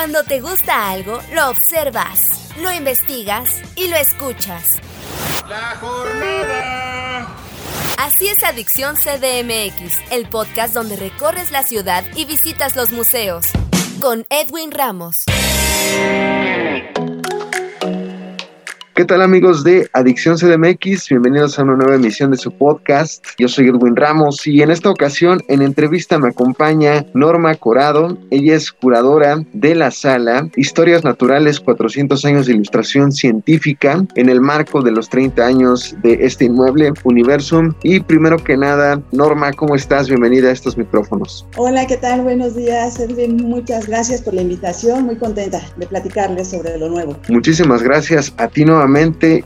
Cuando te gusta algo, lo observas, lo investigas y lo escuchas. La jornada. Así es Adicción CDMX, el podcast donde recorres la ciudad y visitas los museos. Con Edwin Ramos. ¿Qué tal amigos de Adicción CDMX? Bienvenidos a una nueva emisión de su podcast. Yo soy Edwin Ramos y en esta ocasión en entrevista me acompaña Norma Corado. Ella es curadora de la sala Historias Naturales 400 años de ilustración científica en el marco de los 30 años de este inmueble Universum. Y primero que nada, Norma, ¿cómo estás? Bienvenida a estos micrófonos. Hola, ¿qué tal? Buenos días, Edwin. Muchas gracias por la invitación. Muy contenta de platicarles sobre lo nuevo. Muchísimas gracias a ti nuevamente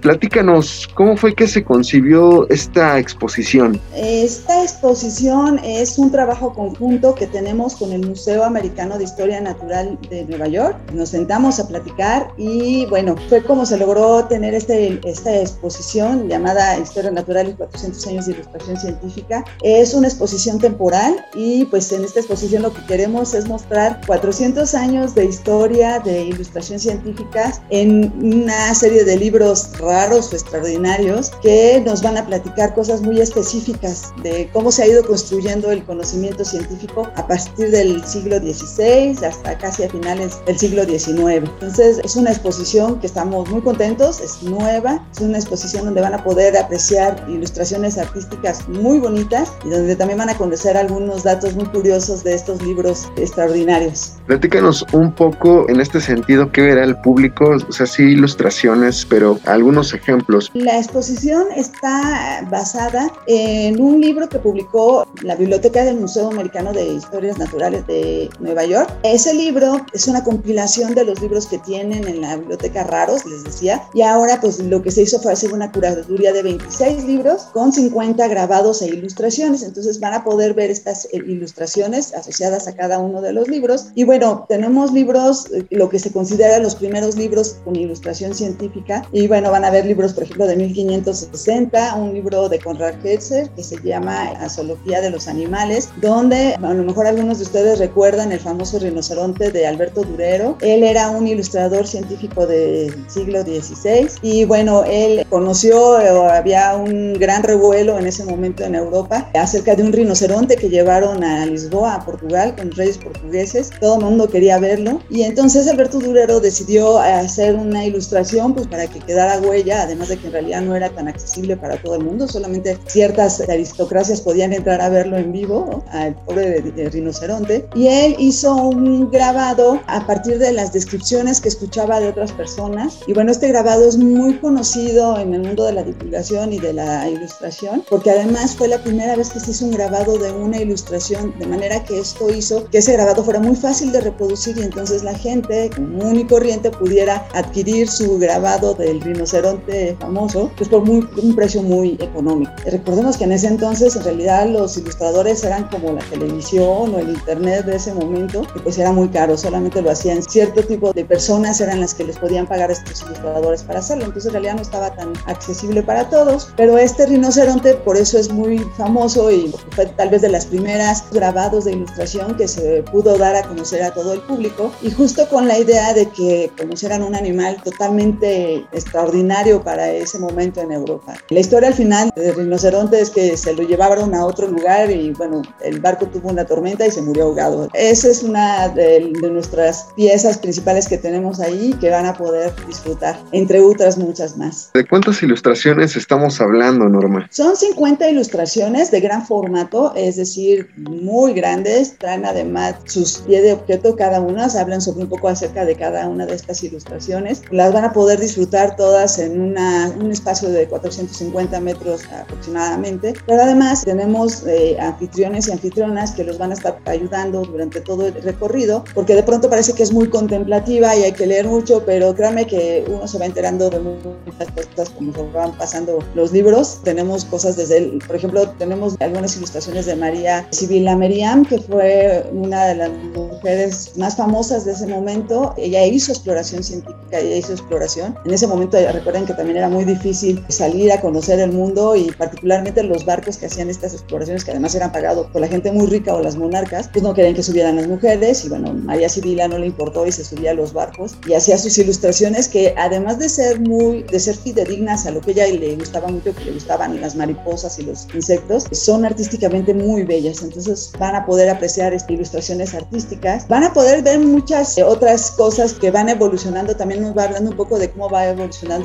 Platícanos, ¿cómo fue que se concibió esta exposición? Esta exposición es un trabajo conjunto que tenemos con el Museo Americano de Historia Natural de Nueva York. Nos sentamos a platicar y bueno, fue como se logró tener este, esta exposición llamada Historia Natural y 400 años de ilustración científica. Es una exposición temporal y pues en esta exposición lo que queremos es mostrar 400 años de historia de ilustración científica en una serie de libros libros raros o extraordinarios que nos van a platicar cosas muy específicas de cómo se ha ido construyendo el conocimiento científico a partir del siglo XVI hasta casi a finales del siglo XIX. Entonces es una exposición que estamos muy contentos, es nueva, es una exposición donde van a poder apreciar ilustraciones artísticas muy bonitas y donde también van a conocer algunos datos muy curiosos de estos libros extraordinarios. Platícanos un poco en este sentido, ¿qué verá el público? O sea, sí, ilustraciones, pero algunos ejemplos. La exposición está basada en un libro que publicó la Biblioteca del Museo Americano de Historias Naturales de Nueva York. Ese libro es una compilación de los libros que tienen en la biblioteca raros, les decía, y ahora pues lo que se hizo fue hacer una curaduría de 26 libros con 50 grabados e ilustraciones, entonces van a poder ver estas eh, ilustraciones asociadas a cada uno de los libros. Y bueno, tenemos libros, eh, lo que se considera los primeros libros con ilustración científica, y bueno, van a ver libros, por ejemplo, de 1560, un libro de Conrad Ketzer que se llama Asología de los Animales, donde a lo mejor algunos de ustedes recuerdan el famoso rinoceronte de Alberto Durero. Él era un ilustrador científico del siglo XVI y bueno, él conoció, había un gran revuelo en ese momento en Europa acerca de un rinoceronte que llevaron a Lisboa, a Portugal, con reyes portugueses. Todo el mundo quería verlo y entonces Alberto Durero decidió hacer una ilustración pues para que quedara huella, además de que en realidad no era tan accesible para todo el mundo, solamente ciertas aristocracias podían entrar a verlo en vivo, al pobre de, rinoceronte, y él hizo un grabado a partir de las descripciones que escuchaba de otras personas, y bueno, este grabado es muy conocido en el mundo de la divulgación y de la ilustración, porque además fue la primera vez que se hizo un grabado de una ilustración, de manera que esto hizo que ese grabado fuera muy fácil de reproducir y entonces la gente común y corriente pudiera adquirir su grabado de el rinoceronte famoso, pues por muy, un precio muy económico. Recordemos que en ese entonces en realidad los ilustradores eran como la televisión o el internet de ese momento, que pues era muy caro, solamente lo hacían cierto tipo de personas eran las que les podían pagar a estos ilustradores para hacerlo, entonces en realidad no estaba tan accesible para todos, pero este rinoceronte por eso es muy famoso y fue tal vez de las primeras grabados de ilustración que se pudo dar a conocer a todo el público y justo con la idea de que conocieran un animal totalmente extraordinario para ese momento en Europa. La historia al final del rinoceronte es que se lo llevaron a otro lugar y bueno, el barco tuvo una tormenta y se murió ahogado. Esa es una de, nuestras piezas principales que tenemos ahí que van a poder disfrutar, entre otras muchas más. ¿De cuántas ilustraciones estamos hablando, Norma? Son 50 ilustraciones de gran formato, es decir, muy grandes, traen además sus pie de objeto cada una, hablan sobre un poco acerca de cada una de estas ilustraciones. Las van a poder disfrutar todas en un espacio de 450 metros aproximadamente, pero además tenemos eh, anfitriones y anfitrionas que los van a estar ayudando durante todo el recorrido, porque de pronto parece que es muy contemplativa y hay que leer mucho, pero créanme que uno se va enterando de muchas cosas como van pasando los libros. Tenemos cosas desde, el, por ejemplo, tenemos algunas ilustraciones de María Sibila Meriam, que fue una de las mujeres más famosas de ese momento. Ella hizo exploración científica, ella hizo exploración. En ese momento recuerden que también era muy difícil salir a conocer el mundo y particularmente los barcos que hacían estas exploraciones, que además eran pagados por la gente muy rica o las monarcas, pues no querían que subieran las mujeres y bueno, María Sibila no le importó y se subía a los barcos y hacía sus ilustraciones que además de ser muy, de ser fidedignas a lo que ella le gustaba mucho, que le gustaban las mariposas y los insectos, son artísticamente muy bellas. Entonces van a poder apreciar estas ilustraciones artísticas, van a poder ver muchas otras cosas que van evolucionando. También nos va hablando un poco de cómo va evolucionando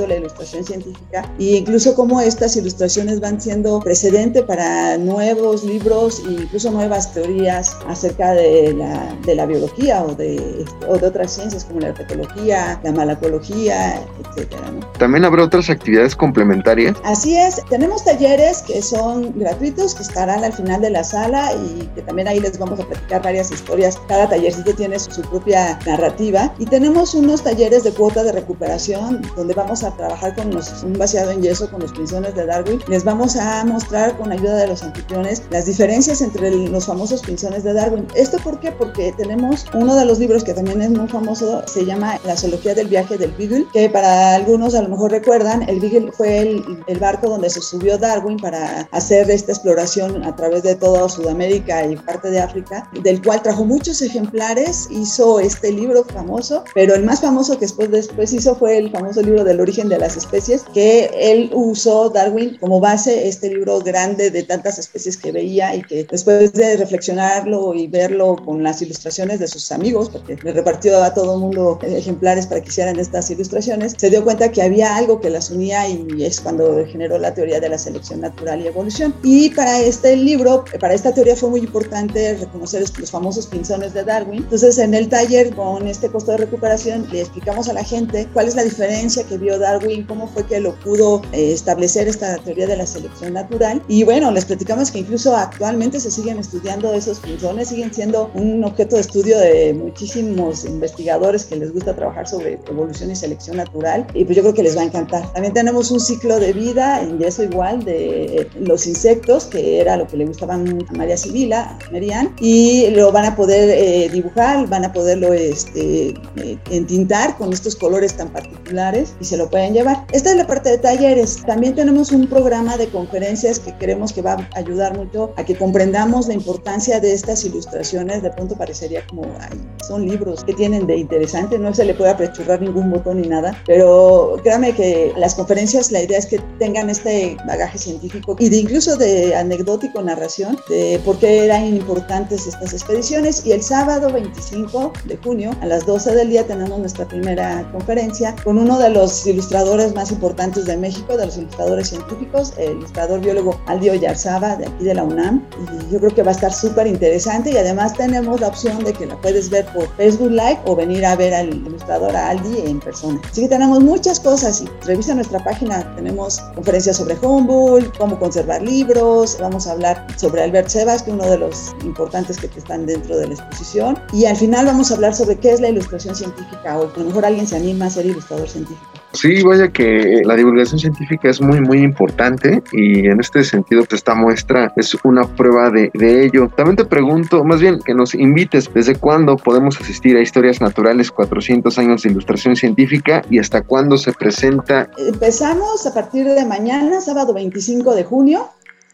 la ilustración científica e incluso cómo estas ilustraciones van siendo precedente para nuevos libros e incluso nuevas teorías acerca de la, de la biología o de, o de otras ciencias como la herpetología, la malacología, etcétera. También habrá otras actividades complementarias. Así es, tenemos talleres que son gratuitos, que estarán al final de la sala y que también ahí les vamos a platicar varias historias. Cada tallercito tiene su propia narrativa y tenemos unos talleres de cuota de recuperación donde vamos a trabajar con los, un vaciado en yeso con los pinzones de Darwin. Les vamos a mostrar con ayuda de los anfitriones las diferencias entre los famosos pinzones de Darwin. ¿Esto por qué? Porque tenemos uno de los libros que también es muy famoso, se llama La zoología del viaje del Beagle, que para algunos a lo mejor recuerdan, el Beagle fue el, el barco donde se subió Darwin para hacer esta exploración a través de toda Sudamérica y parte de África, del cual trajo muchos ejemplares, hizo este libro famoso, pero el más famoso que después, después hizo fue el famoso libro del origen de las especies, que él usó Darwin como base, este libro grande de tantas especies que veía y que después de reflexionarlo y verlo con las ilustraciones de sus amigos, porque le repartió a todo el mundo ejemplares para que hicieran estas ilustraciones, se dio cuenta que había algo que las unía y es cuando generó la teoría de la selección natural y evolución. Y para este libro, para esta teoría fue muy importante reconocer los famosos pinzones de Darwin. Entonces, en el taller con este costo de recuperación, le explicamos a la gente cuál es la diferencia que vio Darwin, cómo fue que lo pudo eh, establecer esta teoría de la selección natural. Y bueno, les platicamos que incluso actualmente se siguen estudiando esos pinzones, siguen siendo un objeto de estudio de muchísimos investigadores que les gusta trabajar sobre evolución y selección natural. Y pues yo creo que les va a encantar. También tenemos un ciclo de vida en yeso igual de los insectos, que era lo que le gustaban a María Sibila, a y lo van a poder eh, dibujar, van a poderlo este, eh, entintar con estos colores tan particulares y se lo pueden llevar. Esta es la parte de talleres. También tenemos un programa de conferencias que creemos que va a ayudar mucho a que comprendamos la importancia de estas ilustraciones. De pronto parecería como, ay, son libros que tienen de interesante, no se le puede apechurrar ningún botón ni nada, pero créame que las conferencias, la idea es que tengan este bagaje científico y de incluso de anecdótico narración de por qué eran importantes estas expediciones. Y el sábado 25 de junio a las 12 del día tenemos nuestra primera conferencia con uno de los ilustradores más importantes de México, de los ilustradores científicos, el ilustrador biólogo Aldio Yarzaba de aquí de la UNAM. Y yo creo que va a estar súper interesante y además tenemos la opción de que la puedes ver por Facebook Live o venir a ver al ilustrador Aldi en persona. Así que tenemos muchas cosas y revisa nuestra página, tenemos conferencias sobre Humboldt, cómo conservar libros, vamos a hablar sobre Albert Sebas, que es uno de los importantes que están dentro de la exposición, y al final vamos a hablar sobre qué es la ilustración científica o a lo mejor alguien se anima a ser ilustrador científico. Sí, vaya que la divulgación científica es muy, muy importante y en este sentido, pues, esta muestra es una prueba de, de, ello. También te pregunto, más bien, que nos invites, ¿desde cuándo podemos asistir a Historias Naturales 400 años de ilustración científica y hasta cuándo se presenta? Empezamos a partir de mañana, sábado 25 de junio,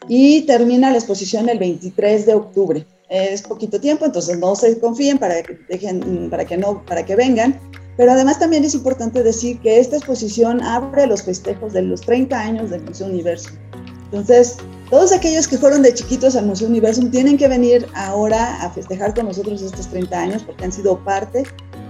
y termina la exposición el 23 de octubre. Es poquito tiempo, entonces no se confíen para que dejen, para que no, para que vengan. Pero además también es importante decir que esta exposición abre los festejos de los 30 años del Museo Universo. Entonces, todos aquellos que fueron de chiquitos al Museo Universum tienen que venir ahora a festejar con nosotros estos 30 años porque han sido parte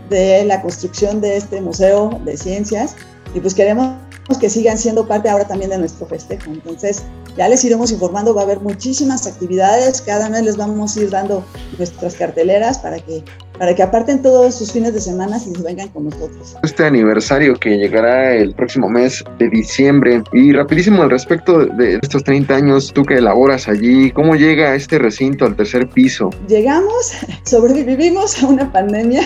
de la construcción de este museo de ciencias y pues queremos que sigan siendo parte ahora también de nuestro festejo. Entonces, ya les iremos informando, va a haber muchísimas actividades, cada mes les vamos a ir dando nuestras carteleras para que para que aparten todos sus fines de semana y se vengan con nosotros. Este aniversario que llegará el próximo mes de diciembre y rapidísimo al respecto de estos 30 años, tú que elaboras allí, ¿cómo llega este recinto al tercer piso? Llegamos, sobrevivimos a una pandemia,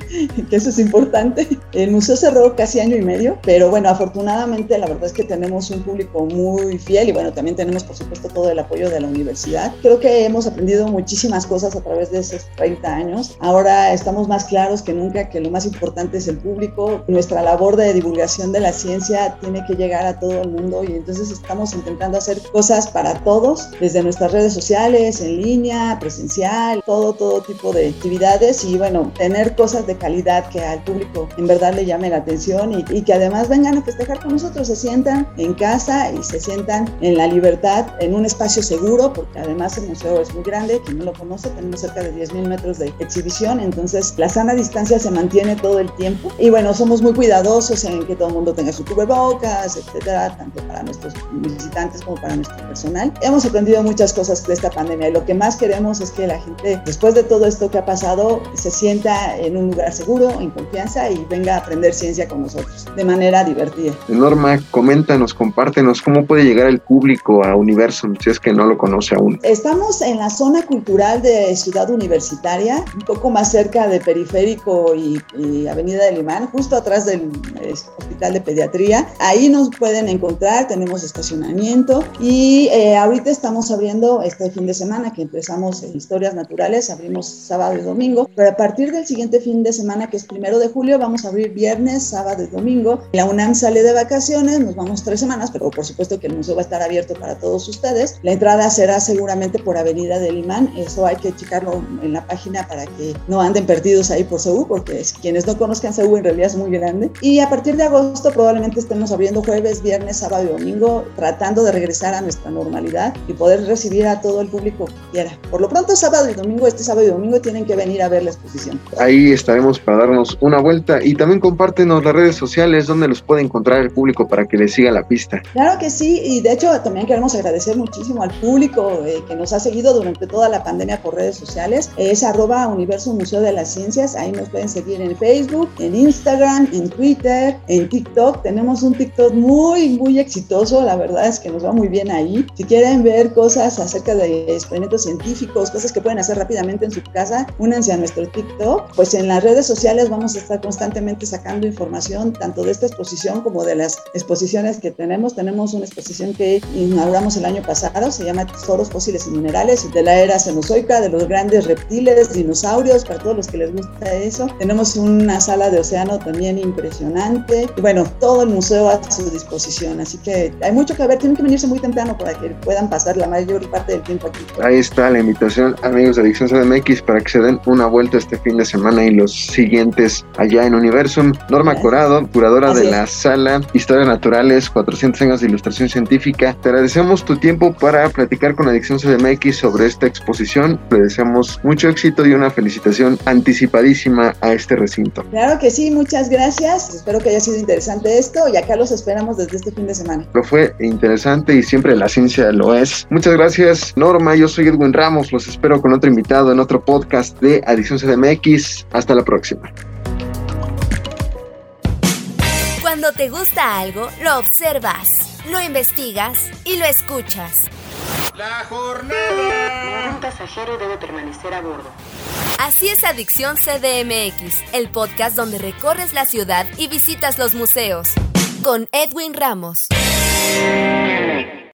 que eso es importante. El museo cerró casi año y medio, pero bueno, afortunadamente la verdad es que tenemos un público muy fiel y bueno, también tenemos por supuesto todo el apoyo de la universidad. Creo que hemos aprendido muchísimas cosas a través de esos 30 años. Ahora estamos más claros que nunca que lo más importante es el público. Nuestra labor de divulgación de la ciencia tiene que llegar a todo el mundo y entonces estamos intentando hacer cosas para todos, desde nuestras redes sociales, en línea, presencial, todo, todo tipo de actividades y bueno, tener cosas de calidad que al público en verdad le llame la atención y, y que además vengan a festejar con nosotros, se sientan en casa y se sientan en la libertad, en un espacio seguro, porque además el museo es muy grande, quien no lo conoce, tenemos cerca de 10.000 metros de exhibición, entonces la sana distancia se mantiene todo el tiempo y bueno, somos muy cuidadosos en que todo el mundo tenga su cubrebocas, etcétera, tanto para nuestros visitantes como para nuestro personal. Hemos aprendido muchas cosas de esta pandemia y lo que más queremos es que la gente, después de todo esto que ha pasado, se sienta en un lugar seguro, en confianza y venga a aprender ciencia con nosotros de manera divertida. Norma, coméntanos, compártenos cómo puede llegar el público a Universum si es que no lo conoce aún. Estamos en la zona cultural de Ciudad Universitaria, un poco más cerca de Periférico y, y Avenida del Imán, justo atrás del eh, Hospital de Pediatría. Ahí nos pueden encontrar, tenemos estacionamiento y eh, ahorita estamos abriendo este fin de semana que empezamos en Historias Naturales, abrimos sábado y domingo, pero a partir del siguiente fin de semana que es primero de julio vamos a abrir viernes, sábado y domingo. La UNAM sale de vacaciones, nos vamos tres semanas, pero por supuesto que el museo va a estar abierto para todos ustedes. La entrada será seguramente por Avenida del Imán, eso hay que checarlo en la página para que no anden perdidos ahí por Seúl, porque quienes no conozcan Seúl en realidad es muy grande. Y a partir de agosto probablemente estemos abriendo jueves, viernes, sábado y domingo, tratando de regresar a nuestra normalidad y poder recibir a todo el público que quiera. Por lo pronto, sábado y domingo, este sábado y domingo tienen que venir a ver la exposición. Ahí estaremos para darnos una vuelta y también compártenos las redes sociales donde los puede encontrar el público para que les siga la pista. Claro que sí, y de hecho también queremos agradecer muchísimo al público eh, que nos ha seguido durante toda la pandemia por redes sociales. Es arroba Universo Museo de las Ciencias, ahí nos pueden seguir en Facebook, en Instagram, en Twitter, en TikTok. Tenemos un TikTok muy, muy exitoso, la verdad es que nos va muy bien ahí. Si quieren ver cosas acerca de experimentos científicos, cosas que pueden hacer rápidamente en su casa, únanse a nuestro TikTok. Pues en las redes sociales vamos a estar constantemente sacando información tanto de esta exposición como de las exposiciones que tenemos. Tenemos una exposición que inauguramos el año pasado, se llama Tesoros Fósiles y Minerales, de la era cenozoica, de los grandes reptiles, dinosaurios, para todos los que les gusta eso. Tenemos una sala de océano también impresionante. Y bueno, todo el museo a su disposición, así que hay mucho que ver. Tienen que venirse muy temprano para que puedan pasar la mayor parte del tiempo aquí. Ahí está la invitación, amigos de Adicción CDMX, para que se den una vuelta este fin de semana y los siguientes allá en Universum. Norma Gracias. Corado, curadora Así de es. la sala Historias Naturales, 400 años de ilustración científica. Te agradecemos tu tiempo para platicar con Adicción CDMX sobre esta exposición. Le deseamos mucho éxito y una felicitación anticipadísima a este recinto. Claro que sí, muchas gracias. Espero que haya sido interesante esto y acá los esperamos desde este fin de semana. Lo fue interesante y siempre la ciencia lo es. Muchas gracias, Norma. Yo soy Edwin Ramos. Los espero con otro invitado en otro podcast de Adicción CDMX. Hasta la próxima. Cuando te gusta algo, lo observas, lo investigas y lo escuchas. La jornada. Ningún pasajero debe permanecer a bordo. Así es Adicción CDMX, el podcast donde recorres la ciudad y visitas los museos. Con Edwin Ramos.